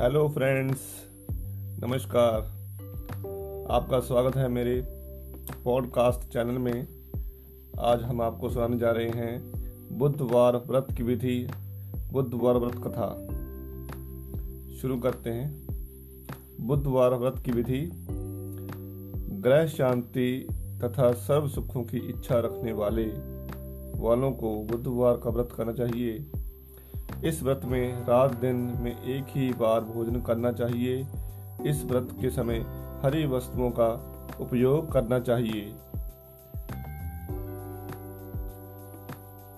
Hello friends नमस्कार। आपका स्वागत है मेरे पॉडकास्ट चैनल में। आज हम आपको सुनाने जा रहे हैं बुधवार व्रत की विधि, बुधवार व्रत कथा। शुरू करते हैं। बुधवार व्रत की विधि, ग्रह शांति तथा सर्व सुखों की इच्छा रखने वाले, वालों को बुधवार का व्रत करना चाहिए। इस व्रत में रात दिन में एक ही बार भोजन करना चाहिए। इस व्रत के समय हरी वस्तुओं का उपयोग करना चाहिए।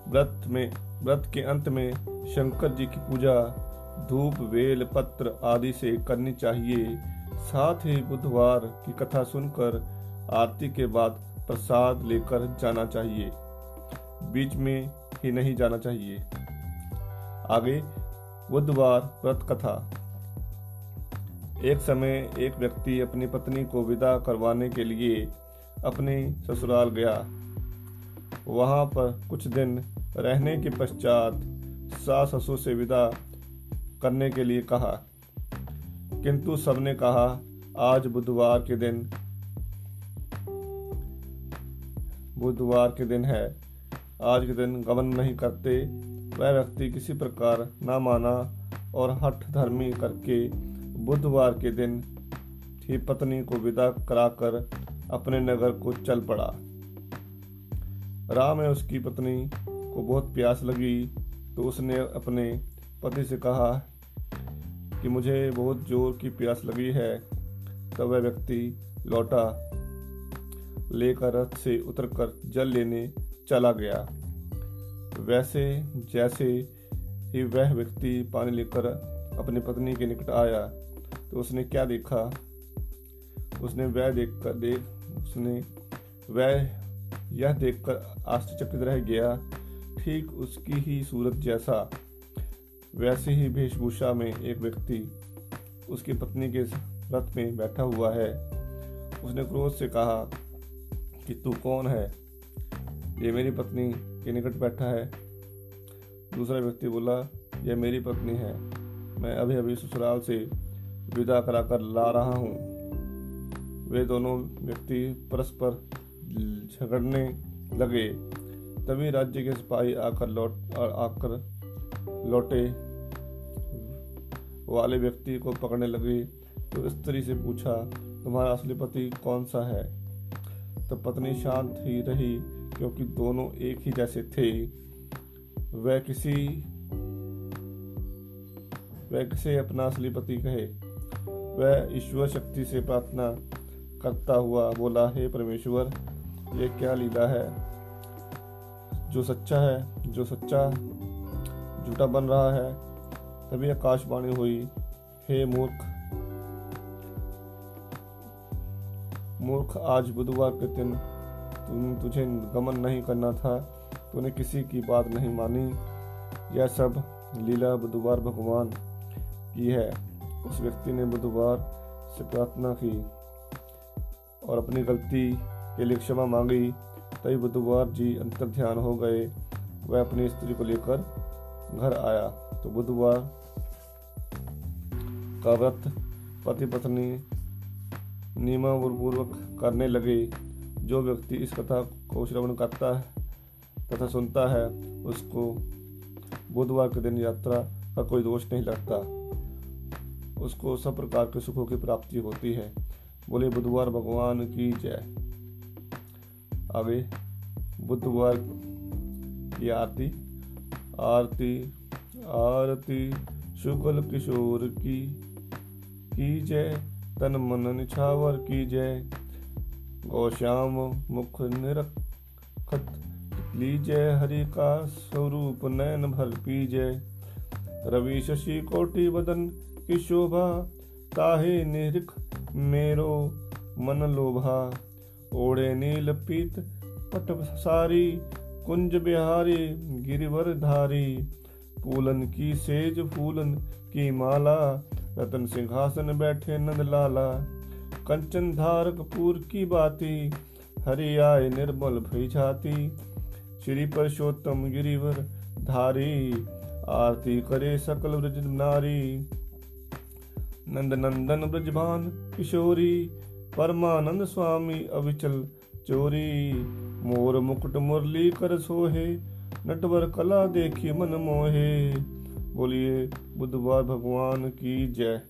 व्रत में, व्रत के अंत में शंकर जी की पूजा, धूप, वेल, पत्र आदि से करनी चाहिए। साथ ही बुधवार की कथा सुनकर आरती के बाद प्रसाद लेकर जाना चाहिए। बीच में ही नहीं जाना चाहिए। आगे, बुधवार व्रत कथा। एक समय एक व्यक्ति अपनी पत्नी को विदा करवाने के लिए अपने ससुराल गया। वहाँ पर कुछ दिन रहने के पश्चात सास ससुर से विदा करने के लिए कहा। किंतु सबने कहा, आज बुधवार के दिन, बुधवार के दिन है। आज के दिन गमन नहीं करते वह व्यक्ति किसी प्रकार न माना और हठ धर्मी करके बुधवार के दिन ही पत्नी को विदा कराकर अपने नगर को चल पड़ा। राम में उसकी पत्नी को बहुत प्यास लगी तो उसने अपने पति से कहा कि मुझे बहुत ज़ोर की प्यास लगी है। तब वह व्यक्ति लौटा, लेकर रथ से उतरकर जल लेने चला गया। वैसे जैसे ही वह व्यक्ति पानी लेकर अपनी पत्नी के निकट आया तो उसने क्या देखा? उसने वह देख कर देख उसने वह यह देखकर आश्चर्यचकित रह गया, ठीक उसकी ही सूरत जैसा। वैसे ही वेशभूषा में एक व्यक्ति उसकी पत्नी के रथ में बैठा हुआ है। उसने क्रोध से कहा कि, तू कौन है? ये मेरी पत्नी के निकट बैठा है। दूसरा व्यक्ति बोला, यह मेरी पत्नी है। मैं अभी अभी ससुराल से विदा कराकर ला रहा हूँ। वे दोनों व्यक्ति परस्पर झगड़ने लगे। तभी राज्य के सिपाही आकर लौट आकर लौटे। वाले व्यक्ति को पकड़ने लगे तो स्त्री से पूछा, तुम्हारा असली पति कौन सा है? तो पत्नी शांत ही रही। क्योंकि दोनों एक ही जैसे थे। वह किसी, वह किसे अपना असली पति कहे? वह ईश्वर शक्ति से प्रार्थना करता हुआ बोला, हे परमेश्वर, ये क्या लीला है? जो सच्चा है, जो सच्चा झूठा बन रहा है, तभी आकाशवाणी हुई। हे मूर्ख मूर्ख, आज बुधवार के दिन तुझे गमन नहीं करना था, तूने किसी की बात नहीं मानी। यह सब लीला बुधवार भगवान की है। उस व्यक्ति ने बुधवार से प्रार्थना की और अपनी गलती के लिए क्षमा मांगी। तभी बुधवार जी अंतर ध्यान हो गए। वह अपनी स्त्री को लेकर घर आया। तो बुधवार का व्रत पति पत्नी नियमपूर्वक करने लगे। जो व्यक्ति इस कथा को श्रवण करता है, तथा सुनता है, उसको बुधवार के दिन यात्रा का कोई दोष नहीं लगता। उसको सब प्रकार के सुखों की प्राप्ति होती है। बोले, बुधवार भगवान की जय। आगे, बुधवार की आरती आरती आरती, शुक्ल किशोर की की जय, तन मन निछावर की जय। गौश्याम मुख निरखत लीजय हरि का स्वरूप नयन भर पीजय रवि शशि कोटि बदन की शोभा, ताहे निरिख मेरो मन लोभा। ओढ़े नील पीत, पट सारी, कुंज बिहारी, गिरिवर धारी। फूलन की सेज, फूलन की माला, रतन सिंहासन बैठे नंद लाला। कंचन धार कपूर की बाती, हरि आय निर्मल भई जाती। श्री परशोत्तम गिरिवर धारी, आरती करे सकल ब्रज नारी। नंद नंदन ब्रजभान किशोरी, परमानंद स्वामी अविचल चोरी। मोर मुकुट मुरली कर सोहे, नटवर कला देखी मन मोहे। बोलिए, बुधवार भगवान की जय।